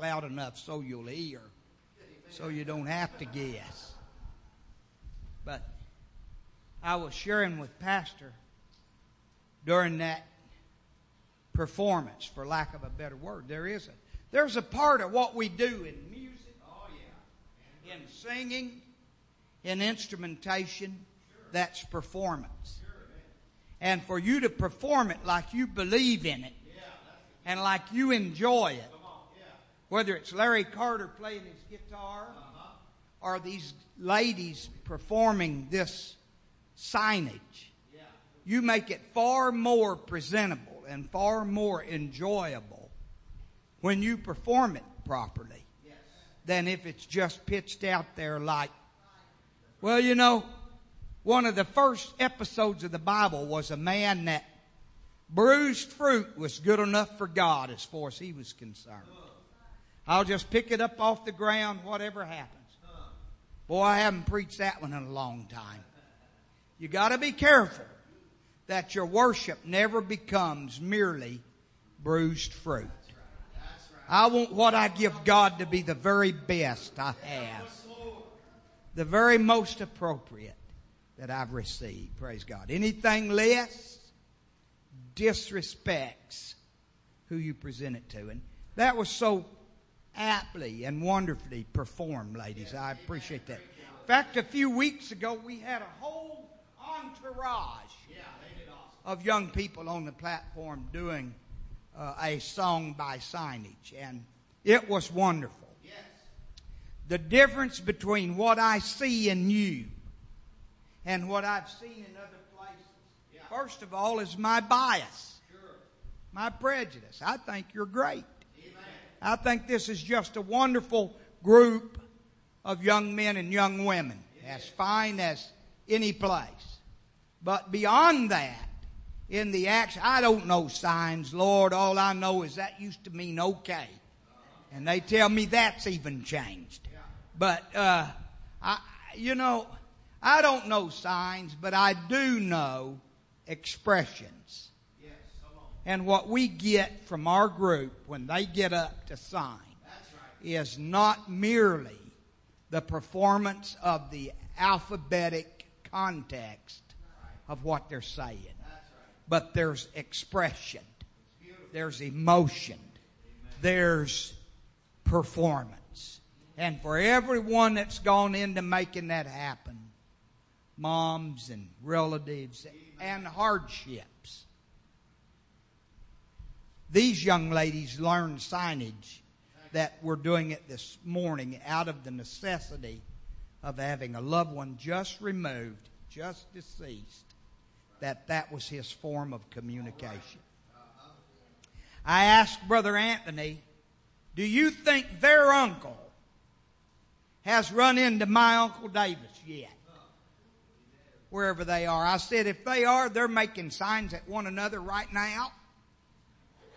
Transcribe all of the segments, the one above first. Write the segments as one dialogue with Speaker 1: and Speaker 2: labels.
Speaker 1: loud enough so you'll hear, so you don't have to guess. But I was sharing with Pastor during that performance, for lack of a better word. There is a there's a part of what we do in music, oh yeah, in singing, in instrumentation, that's performance. And for you to perform it like you believe in it and like you enjoy it, whether it's Larry Carter playing his guitar uh-huh. or these ladies performing this signage, you make it far more presentable and far more enjoyable when you perform it properly than if it's just pitched out there like, well, you know, one of the first episodes of the Bible was a man that bruised fruit was good enough for God as far as he was concerned. I'll just pick it up off the ground, whatever happens. Boy, I haven't preached that one in a long time. You gotta be careful that your worship never becomes merely bruised fruit. I want what I give God to be the very best I have. The very most appropriate that I've received. Praise God. Anything less disrespects who you present it to. And that was so aptly and wonderfully performed, ladies. I appreciate that. In fact, a few weeks ago, we had a whole entourage of young people on the platform doing uh, a song by signage, and it was wonderful. The difference between what I see in you and what I've seen in other places, first of all, is my bias, my prejudice. I think you're great. I think this is just a wonderful group of young men and young women, as fine as any place. But beyond that, in the action, I don't know signs, Lord. All I know is that used to mean okay. And they tell me that's even changed. But, uh, I, you know, I don't know signs, but I do know expressions. And what we get from our group when they get up to sign is not merely the performance of the alphabetic context of what they're saying, but there's expression, there's emotion, there's performance. And for everyone that's gone into making that happen, moms and relatives and hardships, these young ladies learned signage that we're doing it this morning out of the necessity of having a loved one just removed, just deceased, that that was his form of communication. I asked Brother Anthony, do you think their uncle has run into my Uncle Davis yet? Wherever they are. I said, if they are, they're making signs at one another right now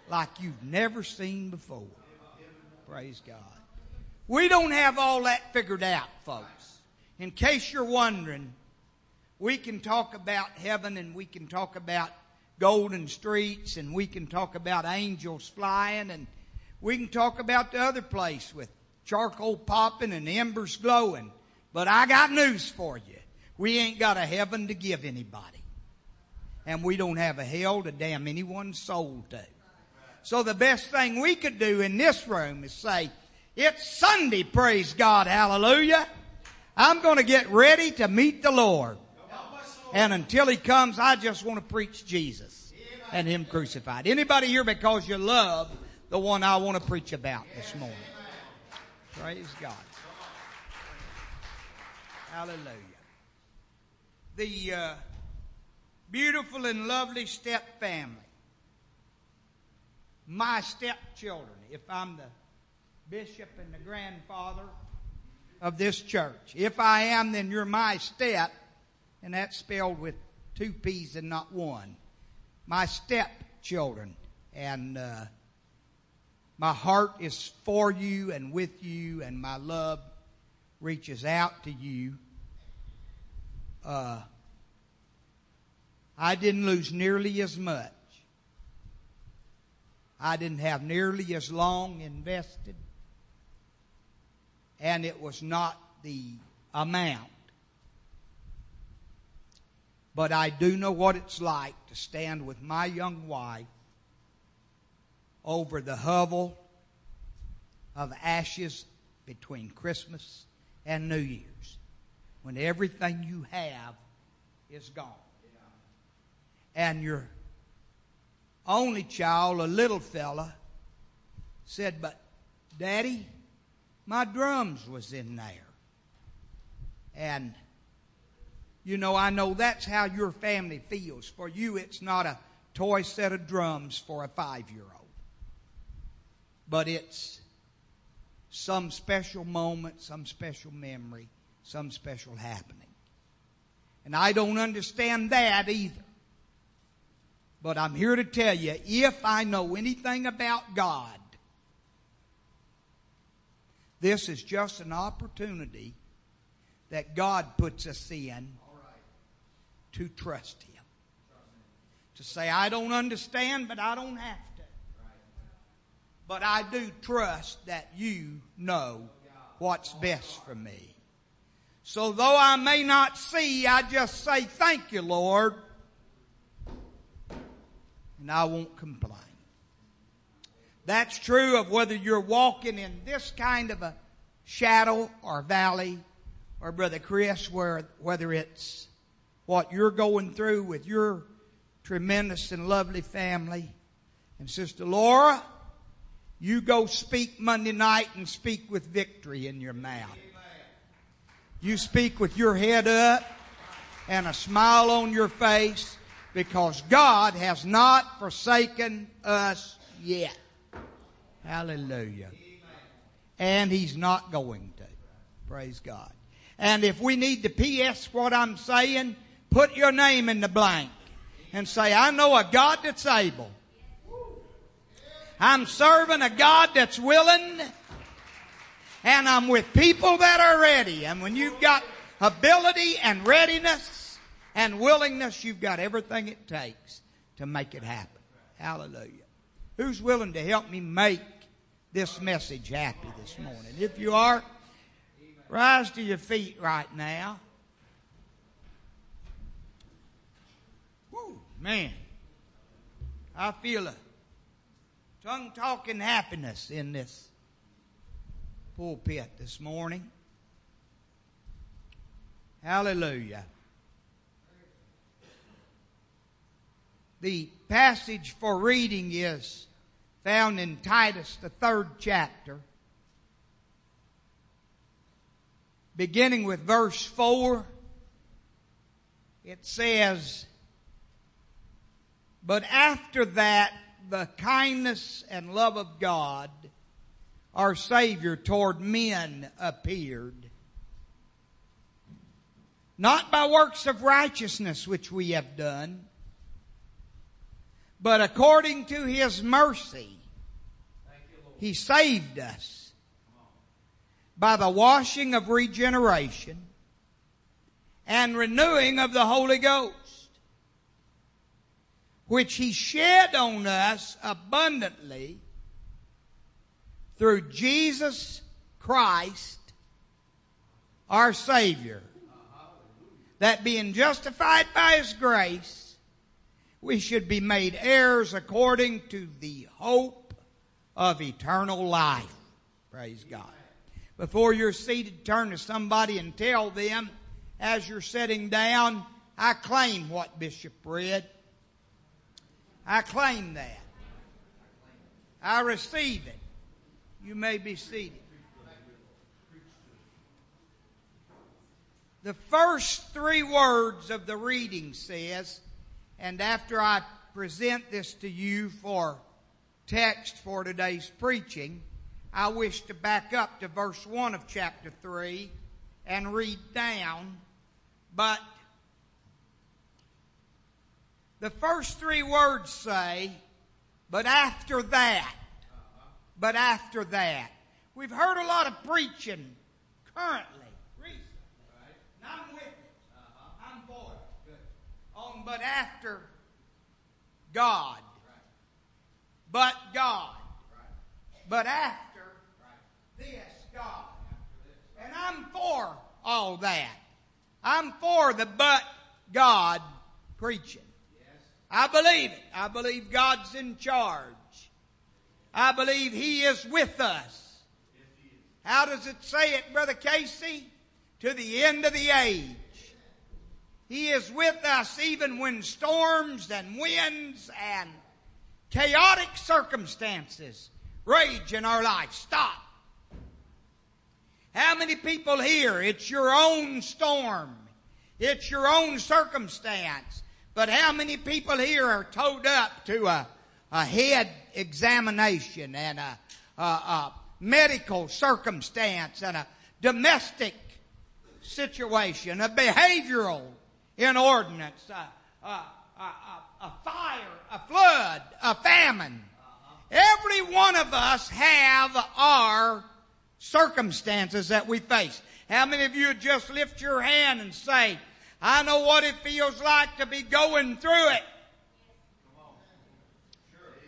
Speaker 1: like you've never seen before. Praise God. We don't have all that figured out, folks. In case you're wondering, we can talk about heaven and we can talk about golden streets and we can talk about angels flying and we can talk about the other place with charcoal popping and embers glowing. But I got news for you. We ain't got a heaven to give anybody. And we don't have a hell to damn anyone's soul to. So the best thing we could do in this room is say, it's Sunday, praise God, hallelujah. I'm going to get ready to meet the Lord. And until He comes, I just want to preach Jesus and Him crucified. Anybody here because you love the one I want to preach about this morning? Praise God. Hallelujah. The uh, beautiful and lovely step family. My stepchildren, if I'm the bishop and the grandfather of this church. If I am, then you're my step, and that's spelled with two P's and not one. My stepchildren. And uh, my heart is for you and with you, and my love reaches out to you. Uh, I didn't lose nearly as much. I didn't have nearly as long invested and it was not the amount. But I do know what it's like to stand with my young wife over the hovel of ashes between Christmas and New Year's when everything you have is gone. And your only child, a little fella, said, But Daddy, my drums was in there. And you know, I know that's how your family feels. For you, it's not a toy set of drums for a five year old. But it's some special moment, some special memory, some special happening. And I don't understand that either. But I'm here to tell you if I know anything about God, this is just an opportunity that God puts us in to trust Him. To say, I don't understand, but I don't have to. But I do trust that you know what's best for me. So though I may not see, I just say, Thank you, Lord. And I won't complain. That's true of whether you're walking in this kind of a shadow or valley, or Brother Chris, where, whether it's what you're going through with your tremendous and lovely family. And Sister Laura, you go speak Monday night and speak with victory in your mouth. You speak with your head up and a smile on your face because God has not forsaken us yet. Hallelujah. And He's not going to. Praise God. And if we need to PS what I'm saying, put your name in the blank and say, I know a God that's able. I'm serving a God that's willing and I'm with people that are ready. And when you've got ability and readiness and willingness, you've got everything it takes to make it happen. Hallelujah. Who's willing to help me make this message happy this morning? If you are, rise to your feet right now. Woo, man. I feel a tongue talking happiness in this pulpit this morning. Hallelujah. The passage for reading is found in Titus, the third chapter, beginning with verse 4. It says, But after that, the kindness and love of God our Savior toward men appeared. Not by works of righteousness which we have done, but according to His mercy, He saved us by the washing of regeneration and renewing of the Holy Ghost, which He shed on us abundantly through Jesus Christ, our Savior. That being justified by His grace, we should be made heirs according to the hope of eternal life. Praise God. Before you're seated, turn to somebody and tell them, as you're sitting down, I claim what Bishop read. I claim that. I receive it. You may be seated. The first three words of the reading says, and after I present this to you for text for today's preaching, I wish to back up to verse 1 of chapter 3 and read down. But the first three words say, but after that, but after that. We've heard a lot of preaching currently, but after God. But God. But after this God. And I'm for all that. I'm for the but God preaching. I believe it. I believe God's in charge. I believe He is with us. How does it say it, Brother Casey? To the end of the age. He is with us even when storms and winds and chaotic circumstances rage in our life. Stop. How many people here, it's your own storm. It's your own circumstance. But how many people here are towed up to a, a head examination and a, a, a medical circumstance and a domestic situation, a behavioral inordinance, a, uh, a, uh, a, uh, a, fire, a flood, a famine. Every one of us have our circumstances that we face. How many of you just lift your hand and say, I know what it feels like to be going through it.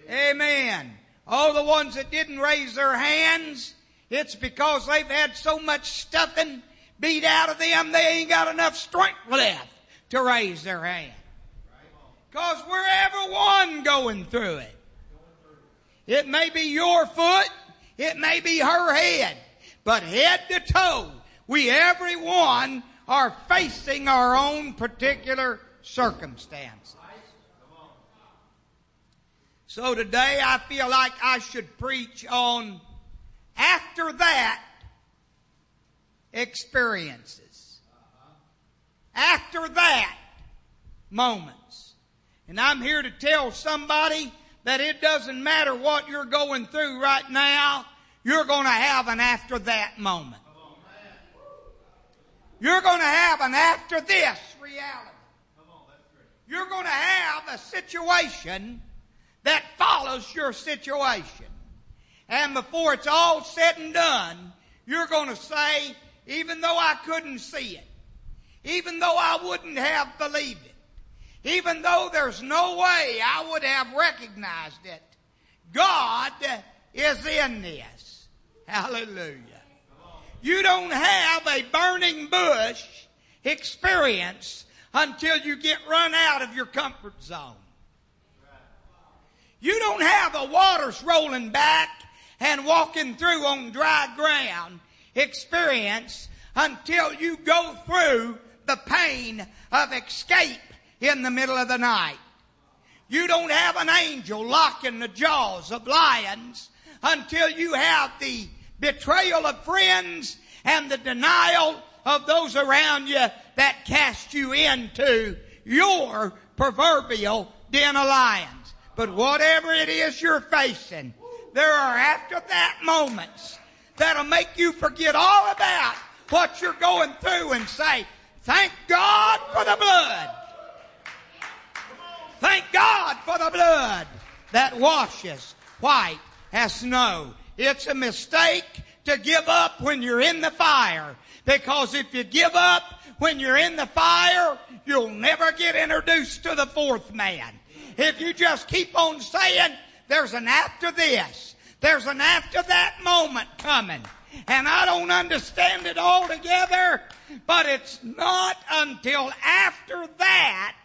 Speaker 1: Amen. All the ones that didn't raise their hands, it's because they've had so much stuffing beat out of them, they ain't got enough strength left to raise their hand. Because we're everyone going through it. It may be your foot, it may be her head, but head to toe, we everyone are facing our own particular circumstances. So today I feel like I should preach on after that experiences. After that moments. And I'm here to tell somebody that it doesn't matter what you're going through right now, you're going to have an after that moment. You're going to have an after this reality. You're going to have a situation that follows your situation. And before it's all said and done, you're going to say, even though I couldn't see it, even though I wouldn't have believed it, even though there's no way I would have recognized it, God is in this. Hallelujah. You don't have a burning bush experience until you get run out of your comfort zone. You don't have the waters rolling back and walking through on dry ground experience until you go through the pain of escape in the middle of the night. You don't have an angel locking the jaws of lions until you have the betrayal of friends and the denial of those around you that cast you into your proverbial den of lions. But whatever it is you're facing, there are after that moments that'll make you forget all about what you're going through and say, thank God for the blood. Thank God for the blood that washes white as snow. It's a mistake to give up when you're in the fire because if you give up when you're in the fire, you'll never get introduced to the fourth man. If you just keep on saying, there's an after this, there's an after that moment coming. And I don't understand it altogether, but it's not until after that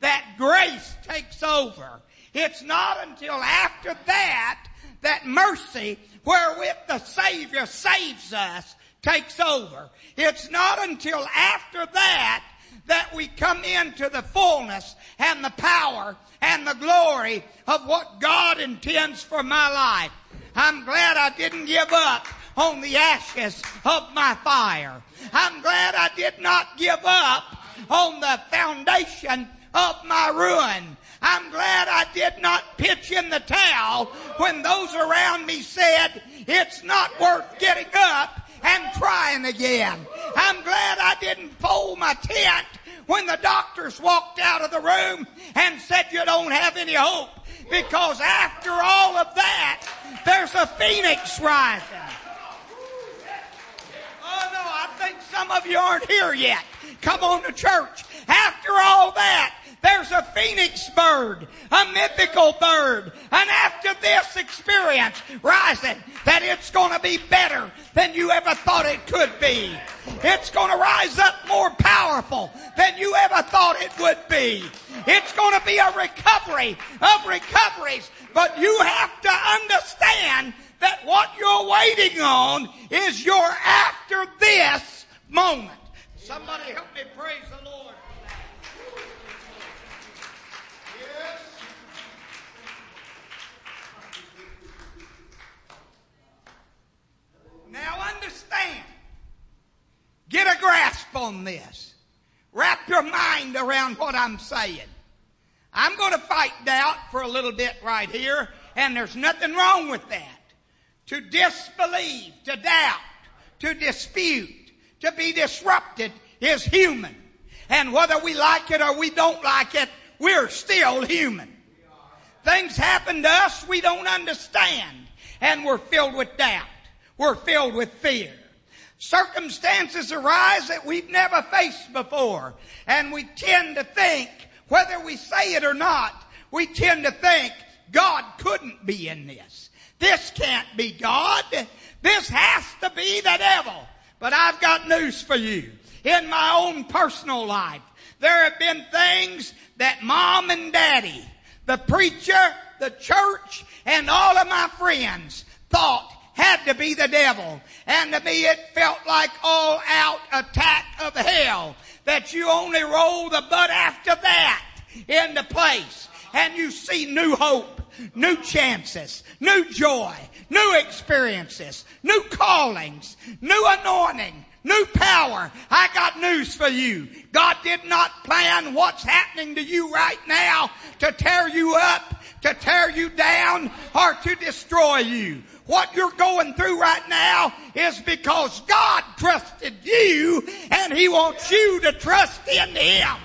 Speaker 1: that grace takes over. It's not until after that that mercy wherewith the Savior saves us takes over. It's not until after that that we come into the fullness and the power and the glory of what God intends for my life. I'm glad I didn't give up on the ashes of my fire. I'm glad I did not give up on the foundation of my ruin. I'm glad I did not pitch in the towel when those around me said it's not worth getting up and trying again. I'm glad I didn't fold my tent when the doctors walked out of the room and said you don't have any hope. Because after all of that, there's a phoenix rising. I think some of you aren't here yet. Come on to church. After all that, there's a phoenix bird, a mythical bird, and after this experience rising, that it's going to be better than you ever thought it could be. It's going to rise up more powerful than you ever thought it would be. It's going to be a recovery of recoveries, but you have to understand that what you're waiting on is your after this moment. Somebody help me praise the Lord. Now understand. Get a grasp on this. Wrap your mind around what I'm saying. I'm going to fight doubt for a little bit right here, and there's nothing wrong with that. To disbelieve, to doubt, to dispute, to be disrupted is human. And whether we like it or we don't like it, we're still human. Things happen to us we don't understand, and we're filled with doubt. We're filled with fear. Circumstances arise that we've never faced before, and we tend to think, whether we say it or not, we tend to think God couldn't be in this. This can't be God. This has to be the devil. But I've got news for you. In my own personal life, there have been things that mom and daddy, the preacher, the church, and all of my friends thought had to be the devil. And to me it felt like all out attack of hell that you only roll the butt after that into place and you see new hope, new chances, new joy, new experiences, new callings, new anointing, new power. I got news for you. God did not plan what's happening to you right now to tear you up, to tear you down, or to destroy you. What you're going through right now is because God trusted you and He wants you to trust in Him.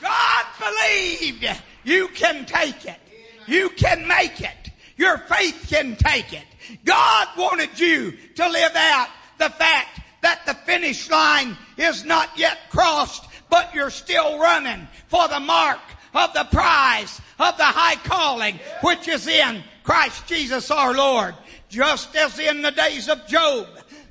Speaker 1: God believed you can take it. You can make it. Your faith can take it. God wanted you to live out the fact that the finish line is not yet crossed, but you're still running for the mark of the prize of the high calling which is in Christ Jesus our Lord. Just as in the days of Job,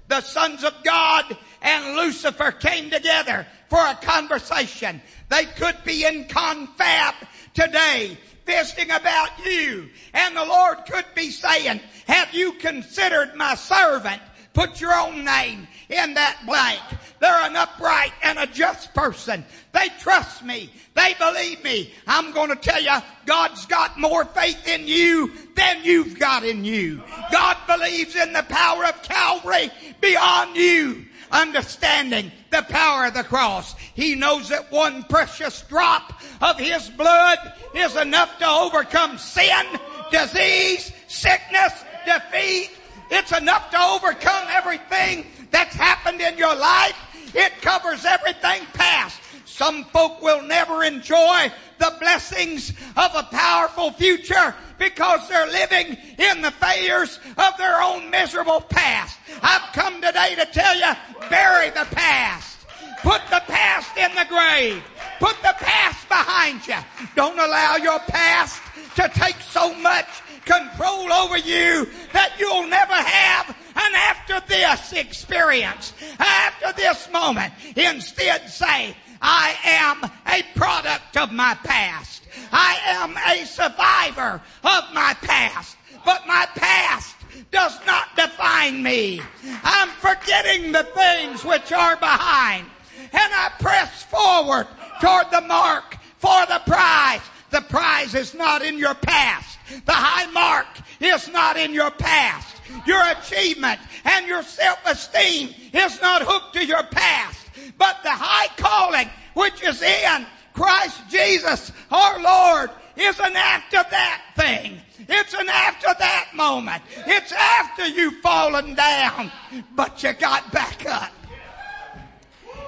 Speaker 1: the sons of God and Lucifer came together for a conversation. They could be in confab today visiting about you. And the Lord could be saying, have you considered my servant? Put your own name in that blank. They're an upright and a just person. They trust me. They believe me. I'm going to tell you, God's got more faith in you than you've got in you. God believes in the power of Calvary beyond you understanding the power of the cross. He knows that one precious drop of His blood is enough to overcome sin, disease, sickness, defeat. It's enough to overcome everything that's happened in your life. It covers everything past. Some folk will never enjoy the blessings of a powerful future because they're living in the failures of their own miserable past. I've come today to tell you, bury the past. Put the past in the grave. Put the past behind you. Don't allow your past to take so much control over you that you'll never have an after this experience, after this moment. Instead say, I am a product of my past. I am a survivor of my past. But my past does not define me. I'm forgetting the things which are behind. And I press forward toward the mark for the prize. The prize is not in your past. The high mark is not in your past. Your achievement and your self-esteem is not hooked to your past. But the high calling which is in Christ Jesus our Lord is an after that thing. It's an after that moment. It's after you've fallen down, but you got back up.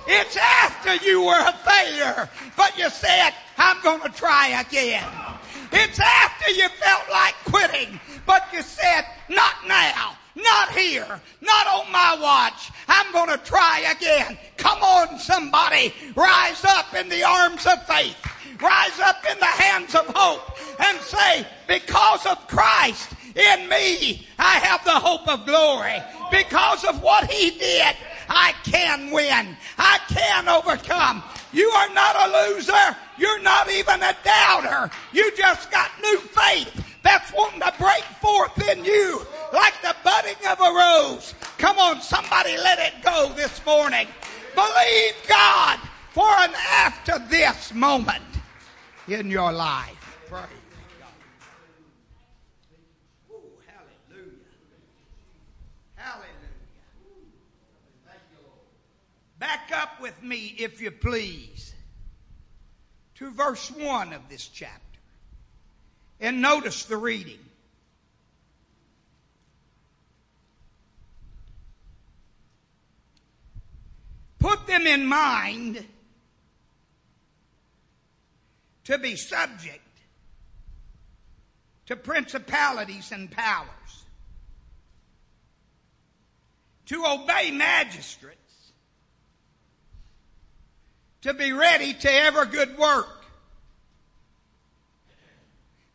Speaker 1: It's after you were a failure, but you said, I'm going to try again. It's after you felt like quitting, but you said, not now, not here, not on my watch. I'm going to try again. Come on, somebody, rise up in the arms of faith. Rise up in the hands of hope and say, because of Christ in me, I have the hope of glory. Because of what He did, I can win. I can overcome. You are not a loser. You're not even a doubter. You just got new faith that's wanting to break forth in you like the budding of a rose. Come on, somebody let it go this morning. Believe God for an after this moment in your life God. Ooh, hallelujah. Hallelujah. Back up with me, if you please, to verse 1 of this chapter. And notice the reading. Put them in mind to be subject to principalities and powers, to obey magistrates, to be ready to every good work.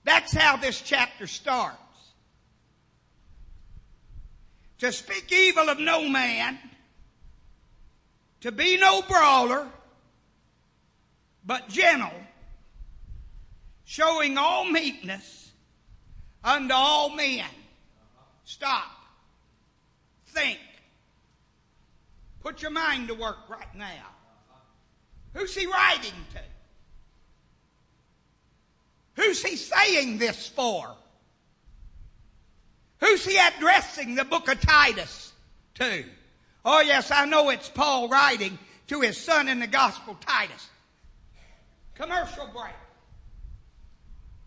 Speaker 1: That's how this chapter starts. To speak evil of no man, to be no brawler, but gentle, showing all meekness unto all men. Stop. Think. Put your mind to work right now. Who's he writing to? Who's he saying this for? Who's he addressing the book of Titus to? Oh, yes, I know it's Paul writing to his son in the gospel, Titus. Commercial break.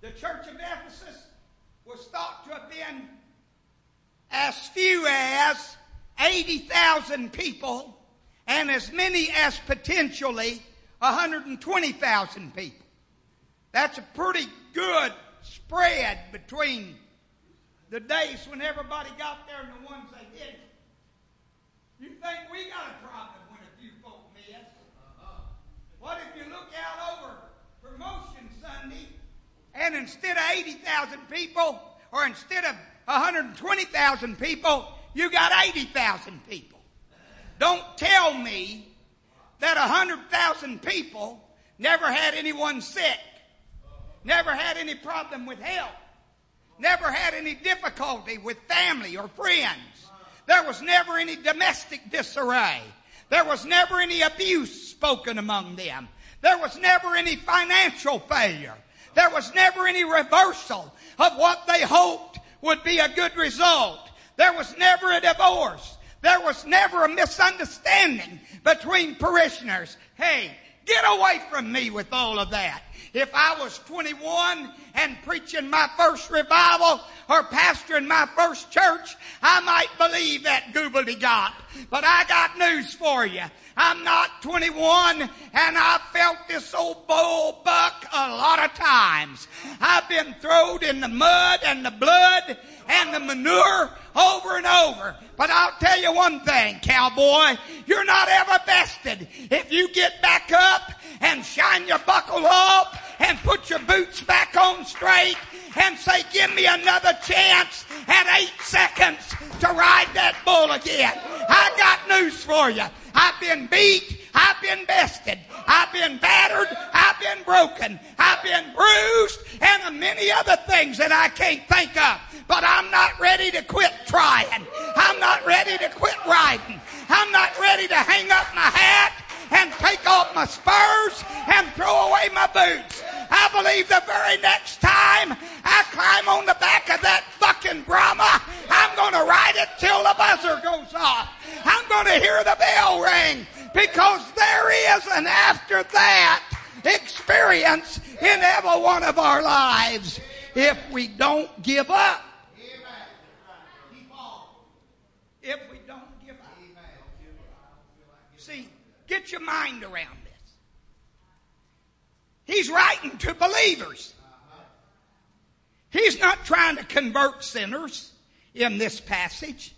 Speaker 1: The church of Ephesus was thought to have been as few as 80,000 people and as many as potentially 120,000 people. That's a pretty good spread between the days when everybody got there and the ones they didn't. You think we got a problem when a few folk miss? Uh-huh. What if you look out over promotion Sunday and instead of 80,000 people or instead of 120,000 people, you got 80,000 people? Don't tell me that 100,000 people never had anyone sick, never had any problem with health, never had any difficulty with family or friends there was never any domestic disarray. There was never any abuse spoken among them. There was never any financial failure. There was never any reversal of what they hoped would be a good result. There was never a divorce. There was never a misunderstanding between parishioners. Hey, get away from me with all of that. If I was 21 and preaching my first revival or pastoring my first church, I might believe that goobly-gop. But I got news for you. I'm not 21 and I've felt this old bull buck a lot of times. I've been thrown in the mud and the blood and the manure over and over. But I'll tell you one thing, cowboy, you're not ever bested if you get back up and shine your buckle up and put your boots back on straight and say, give me another chance at eight seconds to ride that bull again. I got news for you. I've been beat. I've been bested. I've been battered. I've been broken. I've been bruised and many other things that I can't think of. But I'm not ready to quit trying. I'm not ready to quit riding. I'm not ready to hang up my hat and take off my spurs and throw away my boots. I believe the very next time I climb on the back of that fucking Brahma, I'm going to ride it till the buzzer goes off. I'm going to hear the bell ring because there is an after that experience in every one of our lives if we don't give up. If we don't give up. See, get your mind around this. He's writing to believers. He's not trying to convert sinners in this passage.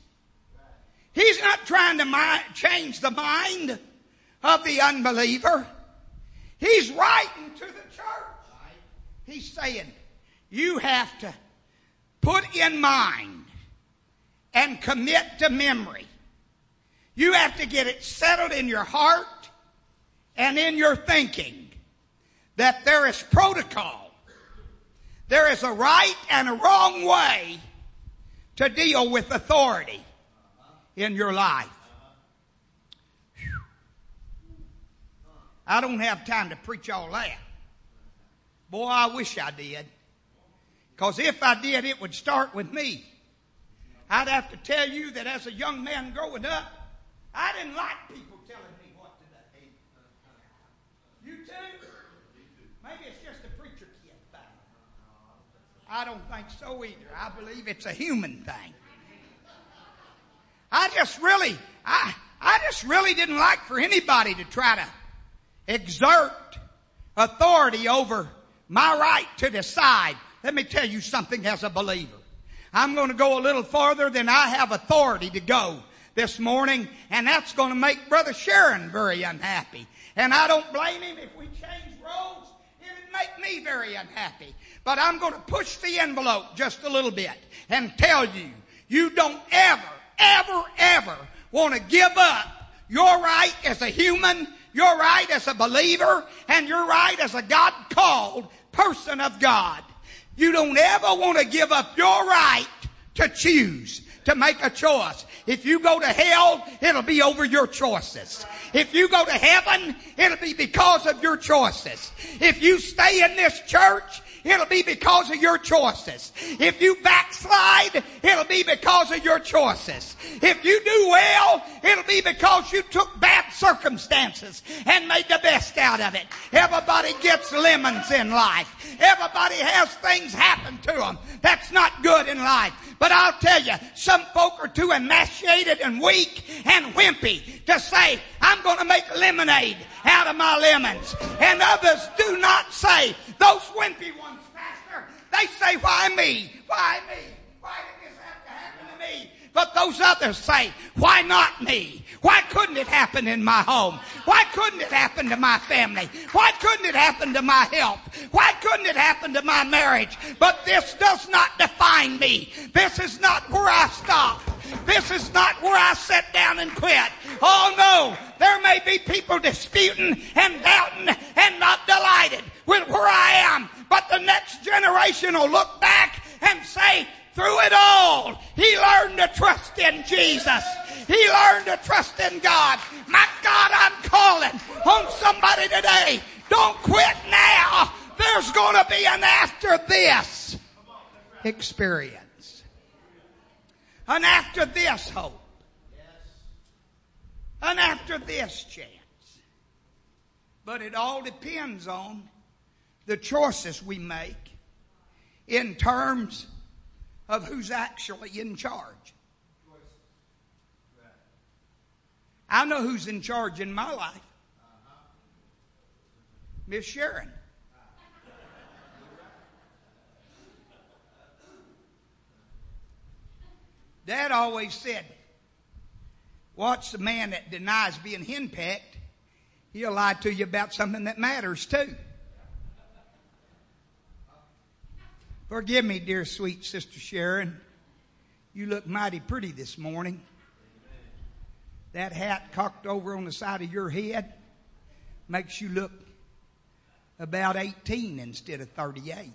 Speaker 1: He's not trying to change the mind of the unbeliever. He's writing to the church. He's saying, you have to put in mind and commit to memory. You have to get it settled in your heart and in your thinking that there is protocol. There is a right and a wrong way to deal with authority in your life. I don't have time to preach all that. Boy, I wish I did. Because if I did, it would start with me. I'd have to tell you that as a young man growing up, I didn't like people telling me what to do. You too? Maybe it's just a preacher kid thing. I don't think so either. I believe it's a human thing. I just really, I, I just really didn't like for anybody to try to exert authority over my right to decide. Let me tell you something as a believer. I'm going to go a little farther than I have authority to go this morning, and that's going to make Brother Sharon very unhappy. And I don't blame him if we change roads. It would make me very unhappy. But I'm going to push the envelope just a little bit and tell you, you don't ever, ever, ever want to give up your right as a human you're right as a believer and you're right as a God called person of God. You don't ever want to give up your right to choose, to make a choice. If you go to hell, it'll be over your choices. If you go to heaven, it'll be because of your choices. If you stay in this church, it'll be because of your choices. If you backslide, it'll be because of your choices. If you do well, it'll be because you took bad circumstances and made the best out of it. Everybody gets lemons in life. Everybody has things happen to them that's not good in life. But I'll tell you, some folk are too emaciated and weak and wimpy to say, I'm going to make lemonade out of my lemons. And others do not say, those wimpy ones, Pastor, they say, why me? Why me? Why did this have to happen to me? But those others say, why not me? Why couldn't it happen in my home? Why couldn't it happen to my family? Why couldn't it happen to my health? Why couldn't it happen to my marriage? But this does not define me. This is not where I stop. This is not where I sit down and quit. Oh no, there may be people disputing and doubting and not delighted with where I am, but the next generation will look back and say, through it all, he learned to trust in Jesus. He learned to trust in God. My God, I'm calling on somebody today. Don't quit now. There's going to be an after this experience. An after this hope. An after this chance. But it all depends on the choices we make in terms of who's actually in charge. I know who's in charge in my life. Miss Sharon. Dad always said, Watch the man that denies being henpecked. He'll lie to you about something that matters too. Forgive me, dear sweet Sister Sharon. You look mighty pretty this morning. That hat cocked over on the side of your head makes you look about 18 instead of 38.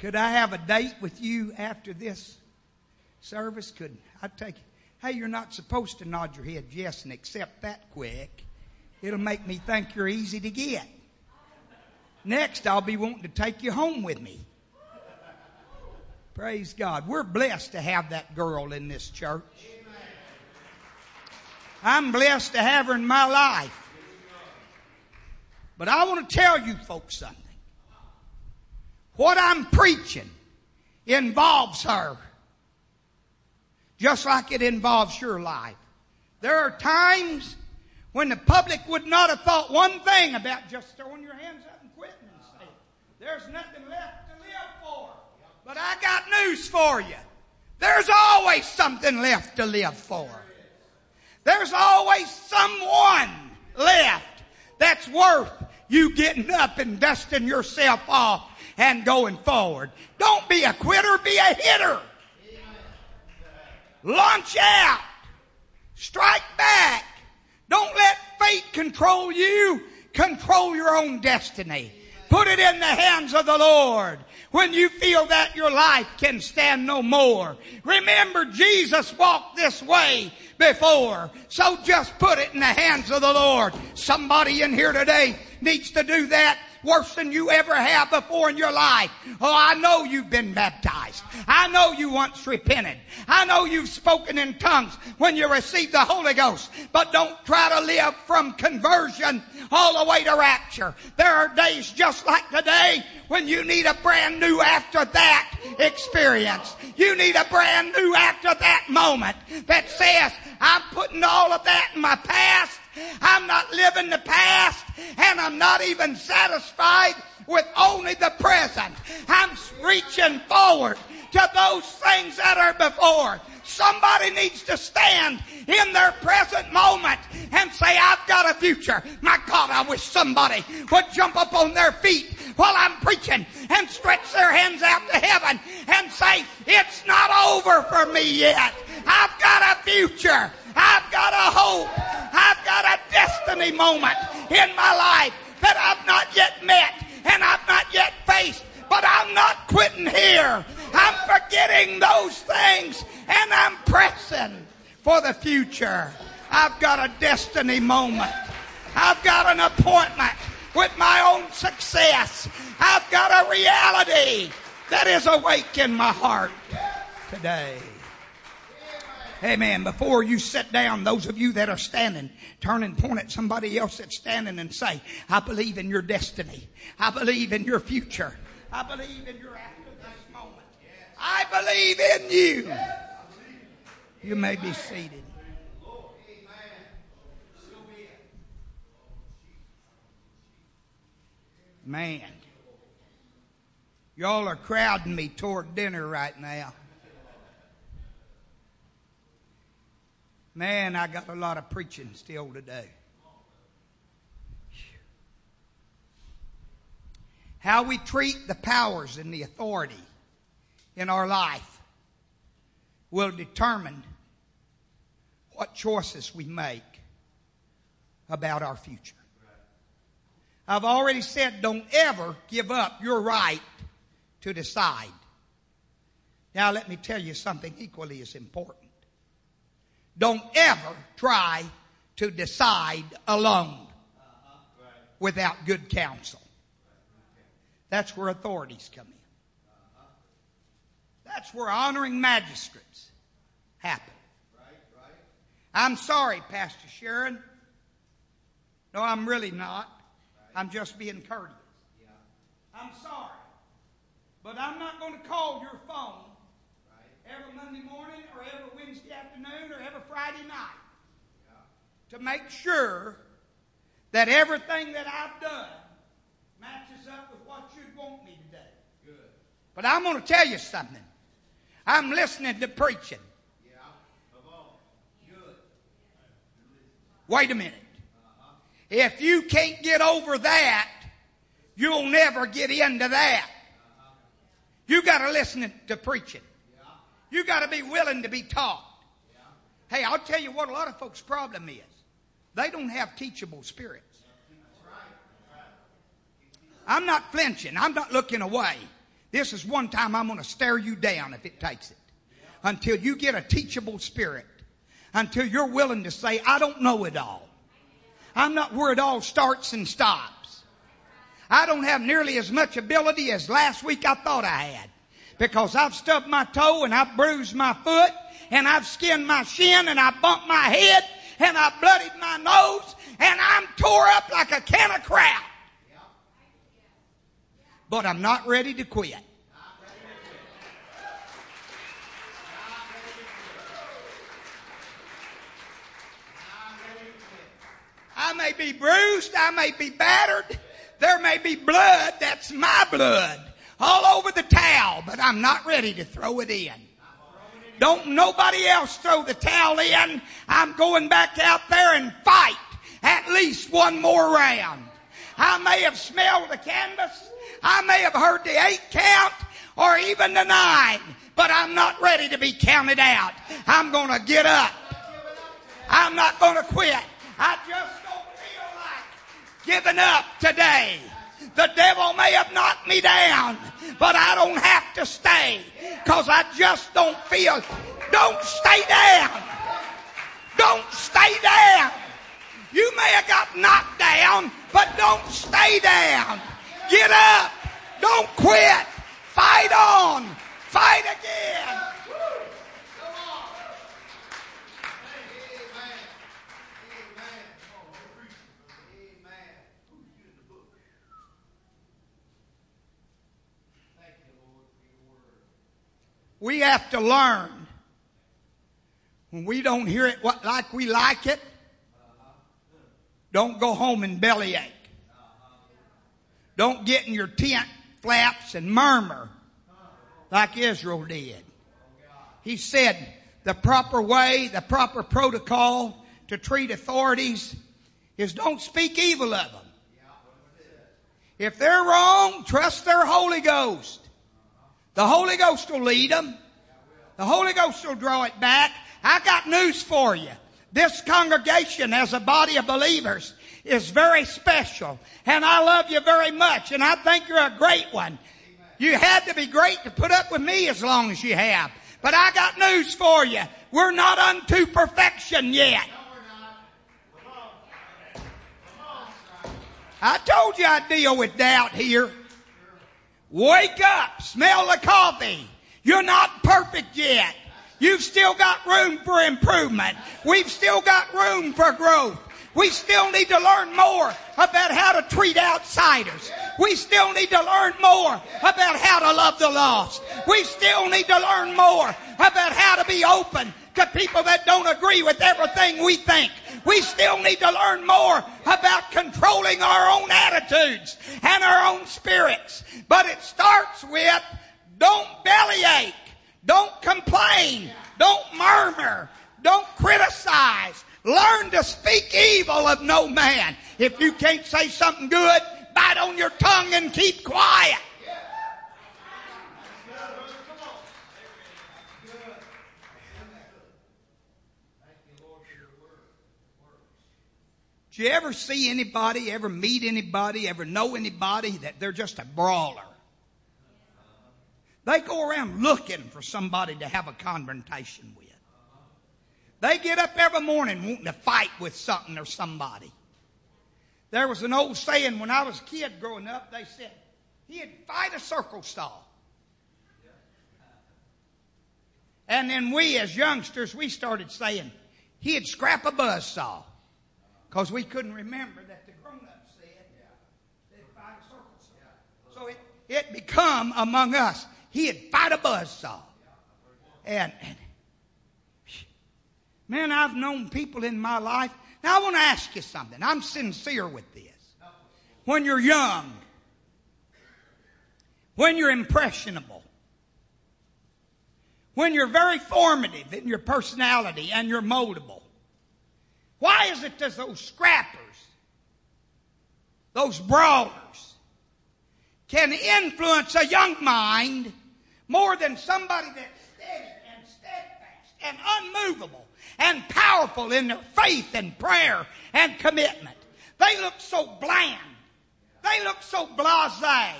Speaker 1: Could I have a date with you after this service? Could I take Hey, you're not supposed to nod your head yes and accept that quick. It'll make me think you're easy to get. Next, I'll be wanting to take you home with me. Praise God. We're blessed to have that girl in this church. I'm blessed to have her in my life. But I want to tell you folks something. What I'm preaching involves her. Just like it involves your life. There are times when the public would not have thought one thing about just throwing your hands up and quitting and saying, there's nothing left to live for. But I got news for you. There's always something left to live for. There's always someone left that's worth you getting up and dusting yourself off and going forward. Don't be a quitter, be a hitter. Launch out. Strike back. Don't let fate control you. Control your own destiny. Put it in the hands of the Lord when you feel that your life can stand no more. Remember, Jesus walked this way before. So just put it in the hands of the Lord. Somebody in here today needs to do that worse than you ever have before in your life. Oh, I know you've been baptized. I know you once repented. I know you've spoken in tongues when you received the Holy Ghost. But don't try to live from conversion all the way to rapture. There are days just like today when you need a brand new after that experience. You need a brand new after that moment that says, I'm putting all of that in my past I'm not living the past and I'm not even satisfied with only the present. I'm reaching forward to those things that are before. Somebody needs to stand in their present moment and say, I've got a future. My God, I wish somebody would jump up on their feet while I'm preaching and stretch their hands out to heaven and say, it's not over for me yet. I've got a future. I've got a hope. I've got a destiny moment in my life that I've not yet met and I've not yet faced. But I'm not quitting here. I'm forgetting those things and I'm pressing for the future. I've got a destiny moment. I've got an appointment with my own success. I've got a reality that is awake in my heart today. Amen. Before you sit down, those of you that are standing, turn and point at somebody else that's standing and say, I believe in your destiny. I believe in your future. I believe in your after this moment. I believe in you. You may be seated. Man, y'all are crowding me toward dinner right now. Man, I got a lot of preaching still today. How we treat the powers and the authority in our life will determine what choices we make about our future. I've already said don't ever give up your right to decide. Now let me tell you something equally as important. Don't ever try to decide alone without good counsel. That's where authorities come in. That's where honoring magistrates happen. I'm sorry, Pastor Sharon. No, I'm really not. I'm just being courteous. I'm sorry. But I'm not going to call your phone every Monday morning or every Wednesday afternoon or every Friday night to make sure that everything that I've done matches up with what you'd want me to do. Good. But I'm going to tell you something. I'm listening to preaching. Yeah. Come on. Good. Wait a minute. Uh-huh. If you can't get over that, you'll never get into that. Uh-huh. You got to listen to preaching. You got to be willing to be taught. Hey, I'll tell you what a lot of folks' problem is. They don't have teachable spirits. I'm not flinching. I'm not looking away. This is one time I'm going to stare you down if it takes it. Until you get a teachable spirit. Until you're willing to say, I don't know it all. I'm not where it all starts and stops. I don't have nearly as much ability as last week I thought I had because I've stubbed my toe and I've bruised my foot and I've skinned my shin and I bumped my head and I bloodied my nose and I'm tore up like a can of crap. But I'm not ready to quit. I may be bruised, I may be battered, there may be blood, that's my blood all over the towel, but I'm not ready to throw it in. Don't nobody else throw the towel in. I'm going back out there and fight at least one more round. I may have smelled the canvas. I may have heard the eight count or even the nine, but I'm not ready to be counted out. I'm going to get up. I'm not going to quit. I just don't feel like giving up today. The devil may have knocked me down, but I don't have to stay because I just don't feel. Don't stay down. Don't stay down. You may have got knocked down, but don't stay down. Get up. Don't quit. Fight on. Fight again. We have to learn when we don't hear it what, like we like it, don't go home and bellyache. Don't get in your tent flaps and murmur like Israel did. He said the proper way, the proper protocol to treat authorities is don't speak evil of them. If they're wrong, trust their Holy Ghost. The Holy Ghost will lead them. The Holy Ghost will draw it back. I got news for you. This congregation as a body of believers is very special. And I love you very much. And I think you're a great one. You had to be great to put up with me as long as you have. But I got news for you. We're not unto perfection yet. I told you I'd deal with doubt here. Wake up. Smell the coffee. You're not perfect yet. You've still got room for improvement. We've still got room for growth. We still need to learn more about how to treat outsiders. We still need to learn more about how to love the lost. We still need to learn more about how to be open to people that don't agree with everything we think. We still need to learn more about controlling our own attitudes and our own spirits. But it starts with don't bellyache. Don't complain. Don't murmur. Don't criticize. Learn to speak evil of no man. If you can't say something good, bite on your tongue and keep quiet. Do you ever see anybody, ever meet anybody, ever know anybody that they're just a brawler? They go around looking for somebody to have a confrontation with. They get up every morning wanting to fight with something or somebody. There was an old saying when I was a kid growing up, they said, he'd fight a circle saw. And then we as youngsters, we started saying, he'd scrap a buzz saw. Because we couldn't remember that the grown-ups said, they'd fight a circle saw. So it, it become among us, he'd fight a buzz saw. And, and Man, I've known people in my life. Now, I want to ask you something. I'm sincere with this. When you're young, when you're impressionable, when you're very formative in your personality and you're moldable, why is it that those scrappers, those brawlers, can influence a young mind more than somebody that's steady and steadfast and unmovable and powerful in their faith and prayer and commitment. They look so bland. They look so blasé.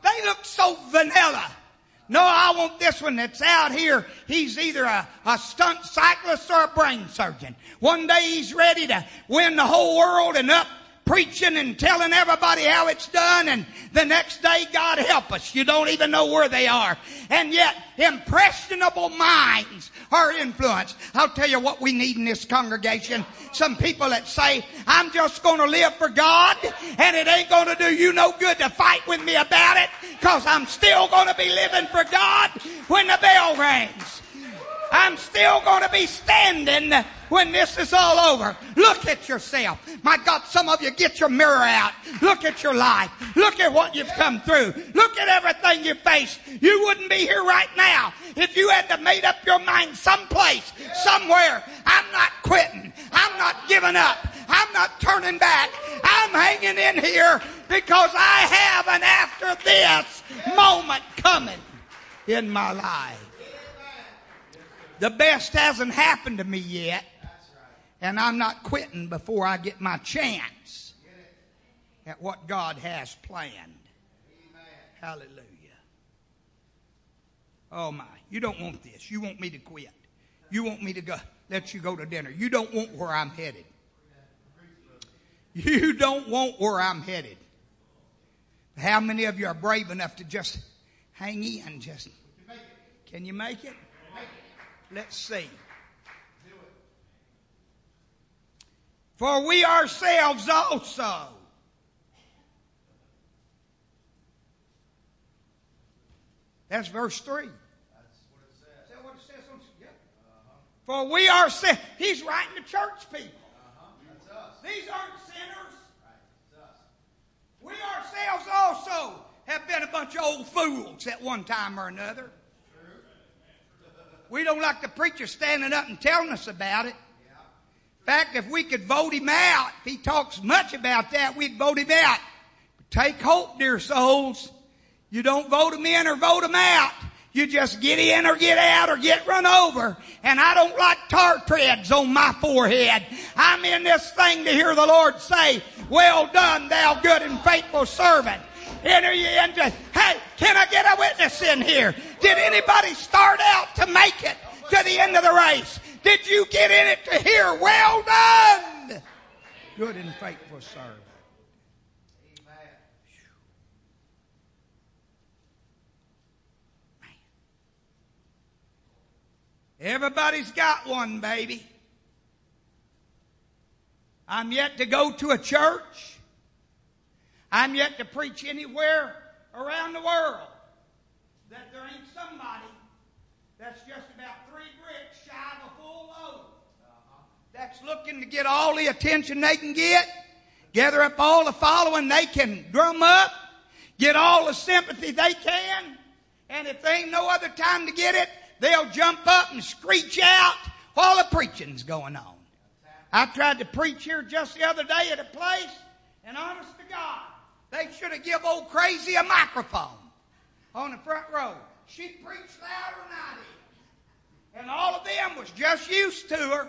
Speaker 1: They look so vanilla. No, I want this one that's out here. He's either a, a stunt cyclist or a brain surgeon. One day he's ready to win the whole world and up preaching and telling everybody how it's done and the next day, God help us, you don't even know where they are. And yet, impressionable minds are influenced. I'll tell you what we need in this congregation. Some people that say, I'm just going to live for God and it ain't going to do you no good to fight with me about it because I'm still going to be living for God when the bell rings. I'm still going to be standing when this is all over. Look at yourself. My God, some of you get your mirror out. Look at your life. Look at what you've come through. Look at everything you faced. You wouldn't be here right now if you had to made up your mind someplace, somewhere. I'm not quitting. I'm not giving up. I'm not turning back. I'm hanging in here because I have an after this moment coming in my life. The best hasn't happened to me yet, and I'm not quitting before I get my chance at what God has planned. Hallelujah. Oh my, you don't want this. You want me to quit. You want me to go let you go to dinner. You don't want where I'm headed. You don't want where I'm headed. How many of you are brave enough to just hang in? Just can you make it? Let's see. For we ourselves also. That's verse 3. For we are sinners. He's writing to church people. These aren't sinners. Right. We ourselves also have been a bunch of old fools at one time or another. We don't like the preacher standing up and telling us about it. In fact, if we could vote him out, if he talks much about that, we'd vote him out. Take hope, dear souls. You don't vote him in or vote him out. You just get in or get out or get run over. And I don't like tar treads on my forehead. I'm in this thing to hear the Lord say, well done, thou good and faithful servant. Enter you into, hey, can I get a witness in here? Did anybody start out to make it to the end of the race? Did you get in it to hear, well done, good and faithful servant? Everybody's got one, baby. I'm yet to go to a church. I'm yet to preach anywhere around the world that there ain't somebody that's just about three bricks shy of a full load. Uh-huh. That's looking to get all the attention they can get, gather up all the following they can drum up, get all the sympathy they can, and if they ain't no other time to get it, they'll jump up and screech out while the preaching's going on. I tried to preach here just the other day at a place, and honest to God, they should have give old crazy a microphone on the front row. She preached louder than I did. And all of them was just used to her.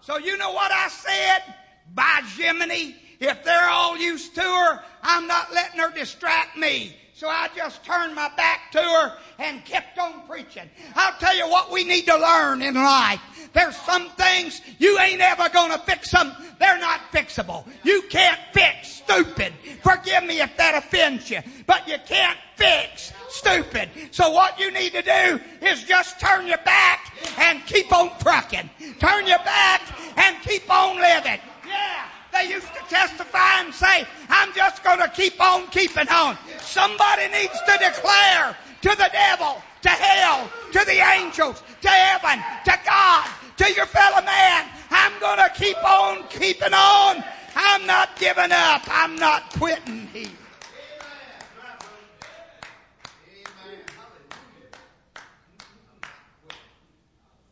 Speaker 1: So you know what I said? By Jiminy, if they're all used to her, I'm not letting her distract me. So I just turned my back to her and kept on preaching. I'll tell you what we need to learn in life. There's some things you ain't ever gonna fix them. They're not fixable. You can't fix stupid. Forgive me if that offends you, but you can't fix stupid. So what you need to do is just turn your back and keep on trucking. Turn your back and keep on living. Yeah. They used to testify and say, I'm just going to keep on keeping on. Somebody needs to declare to the devil, to hell, to the angels, to heaven, to God, to your fellow man, I'm going to keep on keeping on. I'm not giving up. I'm not quitting here.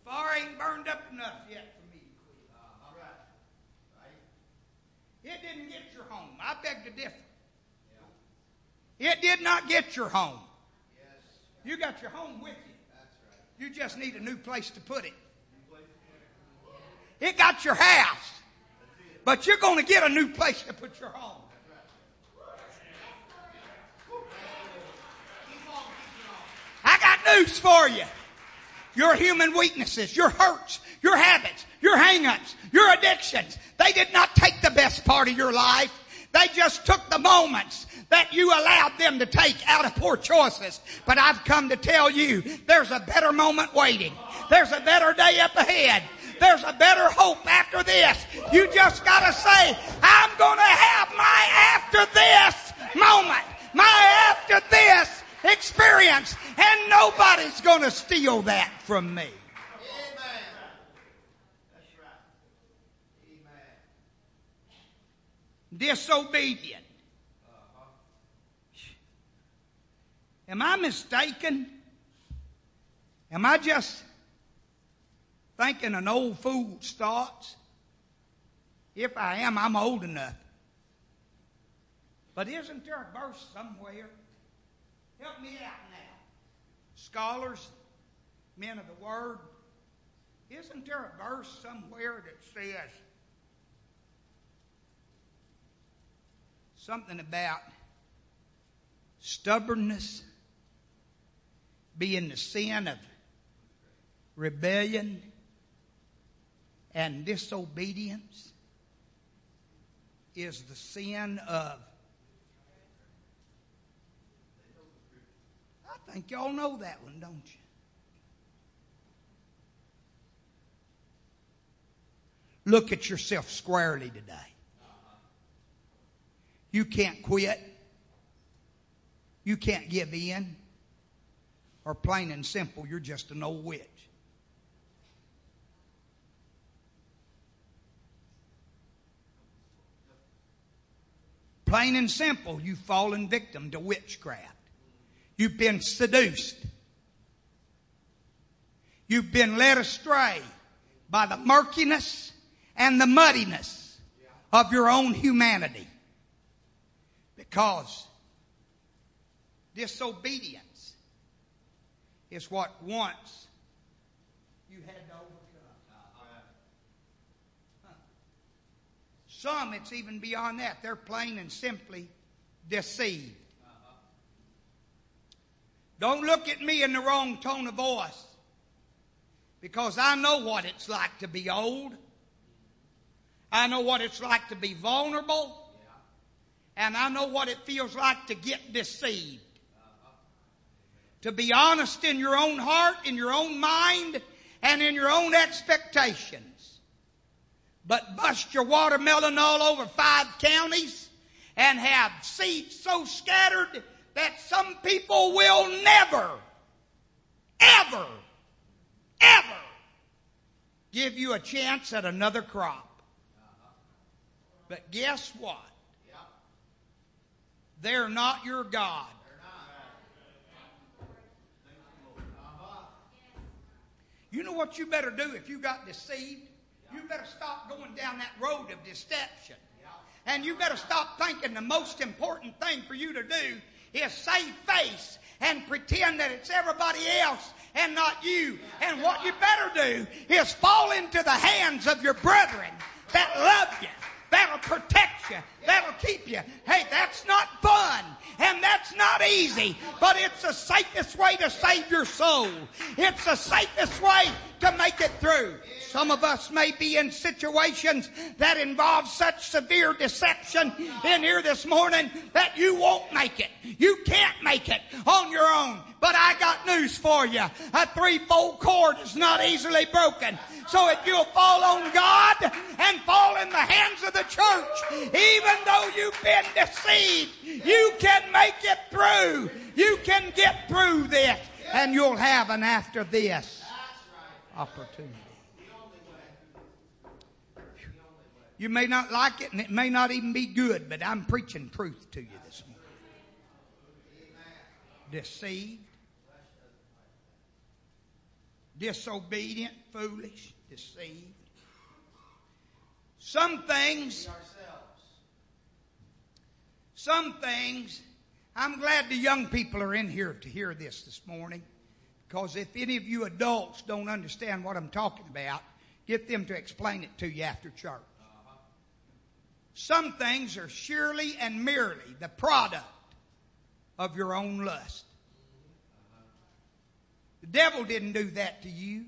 Speaker 1: Fire ain't burned up enough yet. It didn't get your home. I beg to differ. It did not get your home. You got your home with you. You just need a new place to put it. It got your house. But you're going to get a new place to put your home. I got news for you. Your human weaknesses, your hurts, your habits, your hangups, your addictions, they did not take the best part of your life. They just took the moments that you allowed them to take out of poor choices. But I've come to tell you, there's a better moment waiting. There's a better day up ahead. There's a better hope after this. You just gotta say, I'm gonna have my after this moment. My after this experience. And nobody's gonna steal that from me. Disobedient. Am I mistaken? Am I just thinking an old fool's thoughts? If I am, I'm old enough. But isn't there a verse somewhere? Help me out now. Scholars, men of the Word, isn't there a verse somewhere that says something about stubbornness being the sin of rebellion and disobedience is the sin of I think y'all know that one, don't you? Look at yourself squarely today. You can't quit. You can't give in. Or plain and simple, you're just an old witch. Plain and simple, you've fallen victim to witchcraft. You've been seduced. You've been led astray by the murkiness and the muddiness of your own humanity. Because disobedience is what once you had to overcome. Some, it's even beyond that. They're plain and simply deceived. Don't look at me in the wrong tone of voice because I know what it's like to be old. I know what it's like to be vulnerable. And I know what it feels like to get deceived. To be honest in your own heart, in your own mind, and in your own expectations. But bust your watermelon all over five counties and have seeds so scattered that some people will never, ever, ever give you a chance at another crop. But guess what? They're not your God. You know what you better do if you got deceived? You better stop going down that road of deception. And you better stop thinking the most important thing for you to do is save face and pretend that it's everybody else and not you. And what you better do is fall into the hands of your brethren that love you That'll protect you. That'll keep you. Hey, that's not fun. And that's not easy. But it's the safest way to save your soul. It's the safest way to make it through. Some of us may be in situations that involve such severe deception in here this morning that you won't make it. You can't make it on your own. I got news for you. A threefold cord is not easily broken. So if you'll fall on God and fall in the hands of the church, even though you've been deceived, you can make it through. You can get through this and you'll have an after this opportunity. You may not like it and it may not even be good, but I'm preaching truth to you this morning. Deceived, disobedient, foolish, deceived. Some things, some things, I'm glad the young people are in here to hear this this morning. Because if any of you adults don't understand what I'm talking about, get them to explain it to you after church. Some things are surely and merely the product of your own lust. The devil didn't do that to you.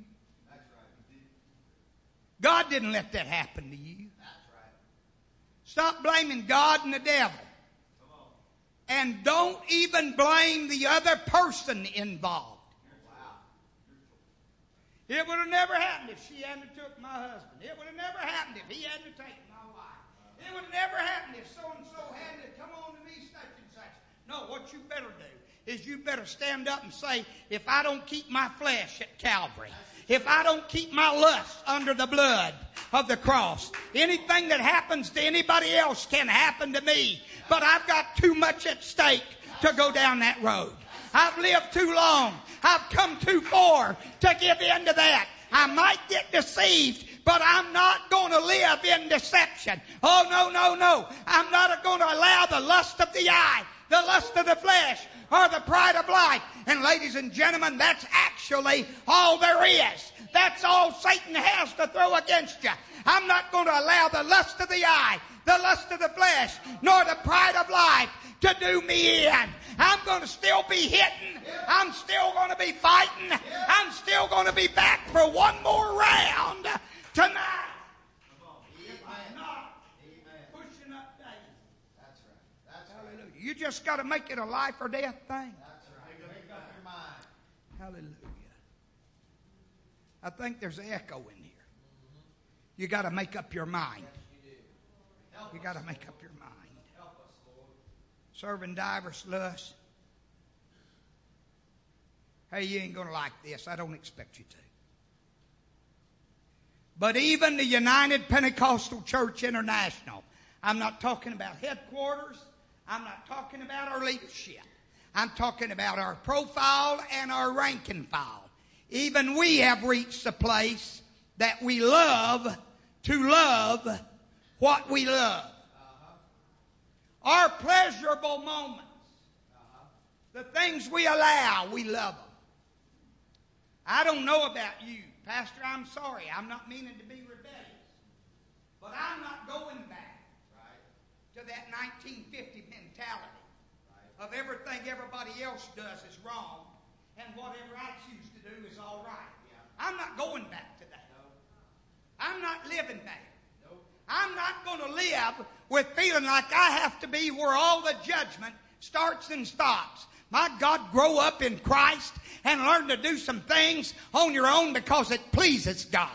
Speaker 1: God didn't let that happen to you. Stop blaming God and the devil. And don't even blame the other person involved. It would have never happened if she hadn't took my husband. It would have never happened if he hadn't taken my wife. It would have never happened if so and so had to come on to me such and such. No, what you better do is you better stand up and say, if I don't keep my flesh at Calvary, if I don't keep my lust under the blood, of the cross. Anything that happens to anybody else can happen to me, but I've got too much at stake to go down that road. I've lived too long. I've come too far to give in to that. I might get deceived, but I'm not going to live in deception. Oh, no, no, no. I'm not going to allow the lust of the eye, the lust of the flesh, or the pride of life. And ladies and gentlemen, that's actually all there is. That's all Satan has to throw against you. I'm not going to allow the lust of the eye, the lust of the flesh, nor the pride of life to do me in. I'm going to still be hitting. I'm still going to be fighting. I'm still going to be back for one more round tonight. You just got to make it a life or death thing. That's right. Make up your mind. Hallelujah. I think there's an echo in here. You got to make up your mind. You got to make up your mind. Serving divers lusts. Hey, you ain't going to like this. I don't expect you to. But even the United Pentecostal Church International, I'm not talking about headquarters, I'm not talking about our leadership. I'm talking about our profile and our rank and file. Even we have reached a place that we love to love what we love. Uh-huh. Our pleasurable moments, uh-huh. the things we allow, we love them. I don't know about you, Pastor. I'm sorry. I'm not meaning to be rebellious. But I'm not going back right. to that 1950 mentality of everything everybody else does is wrong and whatever I choose to do is all right. I'm not going back to that. I'm not living. No. I'm not going to live with feeling like I have to be where all the judgment starts and stops. My God, grow up in Christ and learn to do some things on your own because it pleases God.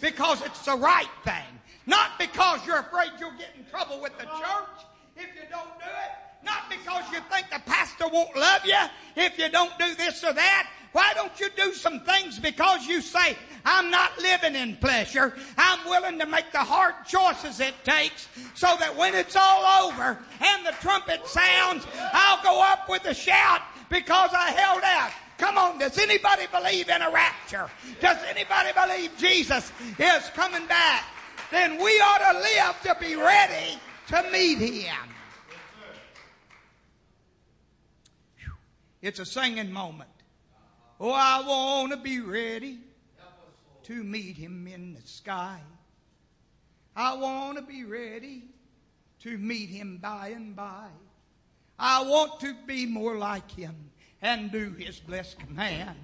Speaker 1: Because it's the right thing. Not because you're afraid you'll get in trouble with the church if you don't do it. Not because you think the pastor won't love you if you don't do this or that. Why don't you do some things because you say, I'm not living in pleasure. I'm willing to make the hard choices it takes so that when it's all over and the trumpet sounds, I'll go up with a shout because I held out. Come on, does anybody believe in a rapture? Does anybody believe Jesus is coming back? Then we ought to live to be ready to meet him. It's a singing moment. Oh, I want to be ready to meet him in the sky. I want to be ready to meet him by and by. I want to be more like him and do his blessed command.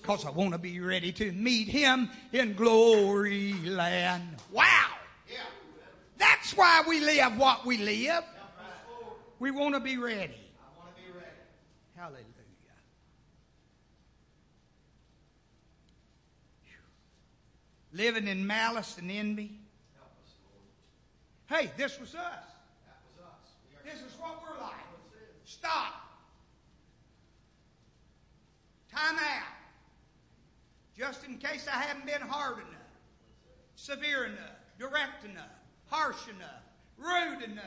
Speaker 1: Because I want to be ready to meet him in glory land. Wow! That's why we live what we live. We want to be ready. Hallelujah. Living in malice and envy. Hey, this was us. This is what we're like. Stop. Time out. Just in case I haven't been hard enough, severe enough, direct enough, harsh enough, rude enough.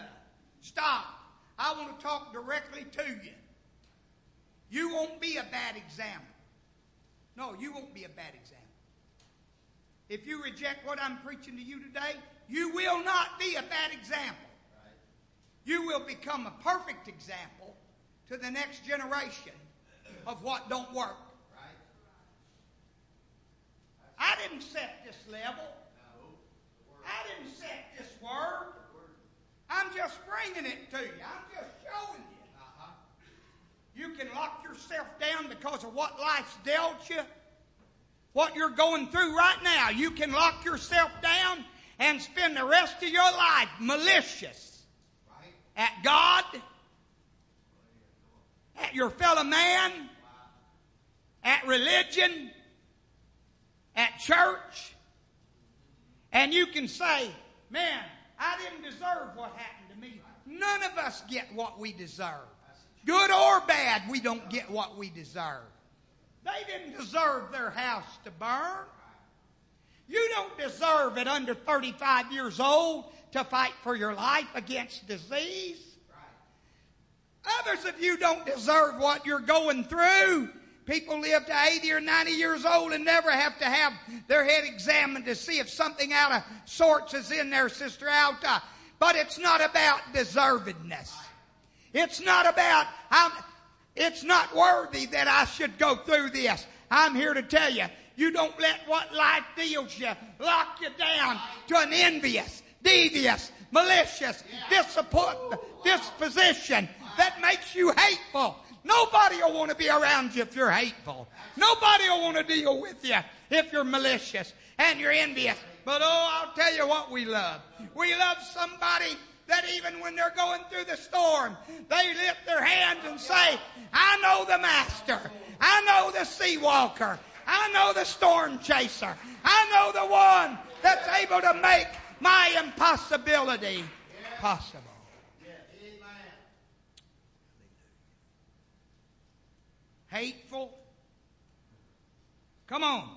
Speaker 1: Stop. I want to talk directly to you. You won't be a bad example. No, you won't be a bad example. If you reject what I'm preaching to you today, you will not be a bad example. You will become a perfect example to the next generation of what don't work. I didn't set this level. I didn't set this word. I'm just bringing it to you. I'm just showing you. Uh-huh. You can lock yourself down because of what life's dealt you. What you're going through right now. You can lock yourself down and spend the rest of your life malicious at God, at your fellow man, at religion, at church. And you can say, man, I didn't deserve what happened to me. None of us get what we deserve. Good or bad, we don't get what we deserve. They didn't deserve their house to burn. You don't deserve at under 35 years old to fight for your life against disease. Others of you don't deserve what you're going through. People live to 80 or 90 years old and never have to have their head examined to see if something out of sorts is in there, Sister Alta. But it's not about deservedness. It's not about, I'm, it's not worthy that I should go through this. I'm here to tell you, you don't let what life deals you lock you down to an envious, devious, malicious disposition that makes you hateful. Nobody will want to be around you if you're hateful. Nobody will want to deal with you if you're malicious and you're envious. But oh, I'll tell you what we love. We love somebody that even when they're going through the storm, they lift their hands and say, I know the master. I know the sea walker. I know the storm chaser. I know the one that's able to make my impossibility possible. Hateful. Come on.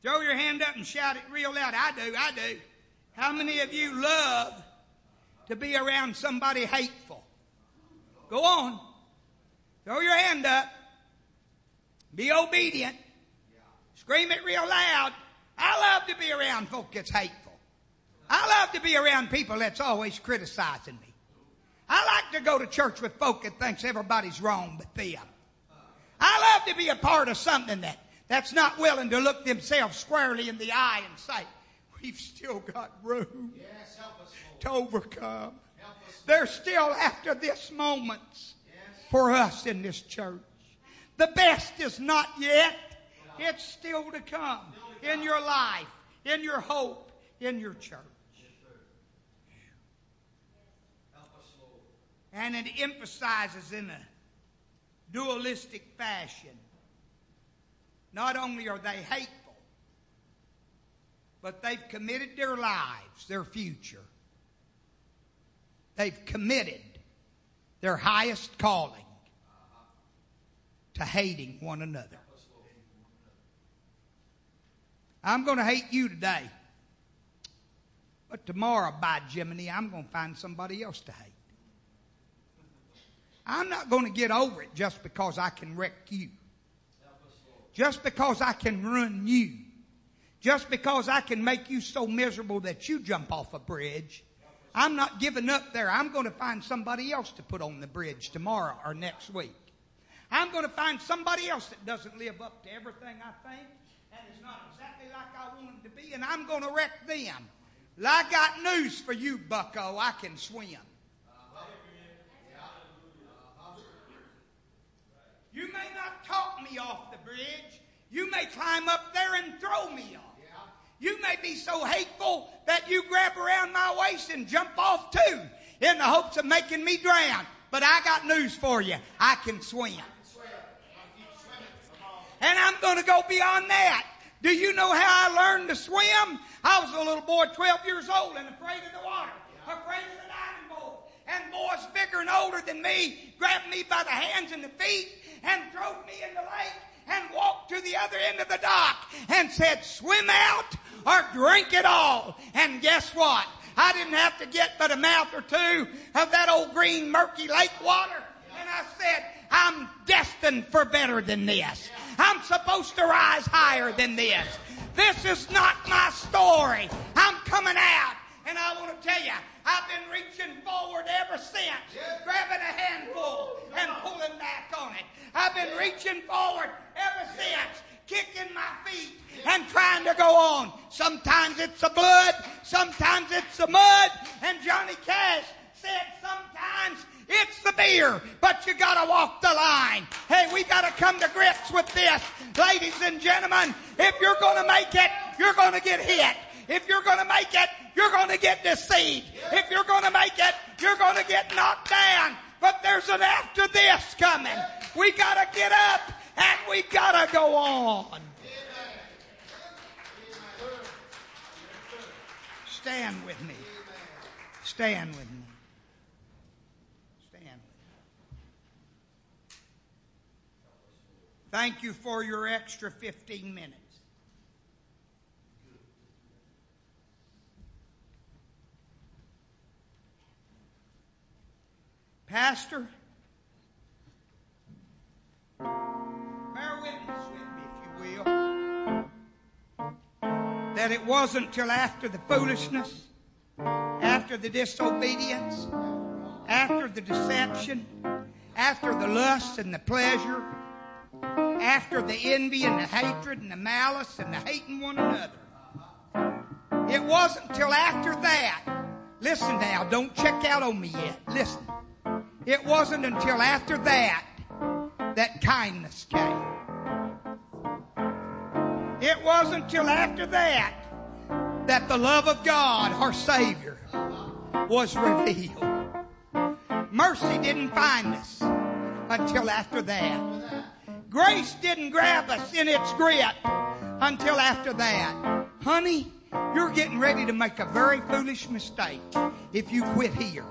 Speaker 1: Throw your hand up and shout it real loud. I do, I do. How many of you love to be around somebody hateful? Go on. Throw your hand up. Be obedient. Scream it real loud. I love to be around folk that's hateful. I love to be around people that's always criticizing me. I like to go to church with folk that thinks everybody's wrong but them. I love to be a part of something that, that's not willing to look themselves squarely in the eye and say, we've still got room yes, to overcome. There's still after this moments yes. for us in this church. The best is not yet. It's still to come in your life, in your hope, in your church. And it emphasizes in a dualistic fashion. Not only are they hateful, but they've committed their lives, their future. They've committed their highest calling to hating one another. I'm going to hate you today. But tomorrow, by Jiminy, I'm going to find somebody else to hate. I'm not going to get over it just because I can wreck you. Just because I can ruin you. Just because I can make you so miserable that you jump off a bridge. I'm not giving up there. I'm going to find somebody else to put on the bridge tomorrow or next week. I'm going to find somebody else that doesn't live up to everything I think and is not exactly like I want them to be, and I'm going to wreck them. Well, I got news for you, bucko. I can swim. You may not talk me off the bridge. You may climb up there and throw me off. You may be so hateful that you grab around my waist and jump off too in the hopes of making me drown. But I got news for you. I can swim. And I'm going to go beyond that. Do you know how I learned to swim? I was a little boy, 12 years old, and afraid of the water, afraid of the diving board. And boys bigger and older than me grabbed me by the hands and the feet and threw me in the lake and walked to the other end of the dock and said, swim out or drink it all. And guess what? I didn't have to get but a mouth or two of that old green murky lake water. And I said, I'm destined for better than this. I'm supposed to rise higher than this. This is not my story. I'm coming out. And I want to tell you, I've been reaching forward ever since, grabbing a handful and pulling back on it. I've been reaching forward ever since, kicking my feet and trying to go on. Sometimes it's the blood, sometimes it's the mud, and Johnny Cash said sometimes it's the beer, but you gotta walk the line. Hey, we gotta come to grips with this. Ladies and gentlemen, if you're gonna make it, you're gonna get hit. If you're gonna make it, you're going to get deceived. If you're going to make it, you're going to get knocked down. But there's an after this coming. We got to get up and we got to go on. Stand with me. Stand with me. Stand with me. Thank you for your extra 15 minutes. Pastor, bear witness with me, if you will, that it wasn't till after the foolishness, after the disobedience, after the deception, after the lust and the pleasure, after the envy and the hatred and the malice and the hating one another. It wasn't till after that. Listen now, don't check out on me yet. Listen. It wasn't until after that that kindness came. It wasn't until after that that the love of God, our Savior, was revealed. Mercy didn't find us until after that. Grace didn't grab us in its grip until after that. Honey, you're getting ready to make a very foolish mistake if you quit here,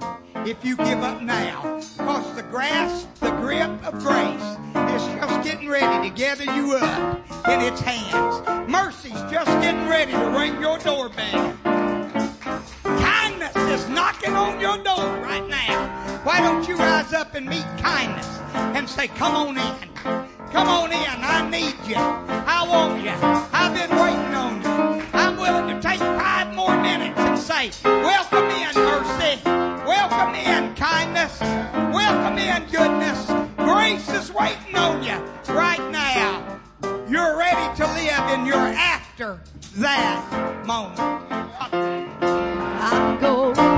Speaker 1: if you give up now. Because the grasp, the grip of grace is just getting ready to gather you up in its hands. Mercy's just getting ready to ring your doorbell. Kindness is knocking on your door right now. Why don't you rise up and meet kindness and say, Come on in. Come on in. I need you. I want you. I've been waiting on you tonight. Welcome in mercy. Welcome in kindness. Welcome in goodness. Grace is waiting on you right now. You're ready to live and you're after that moment. I'm going.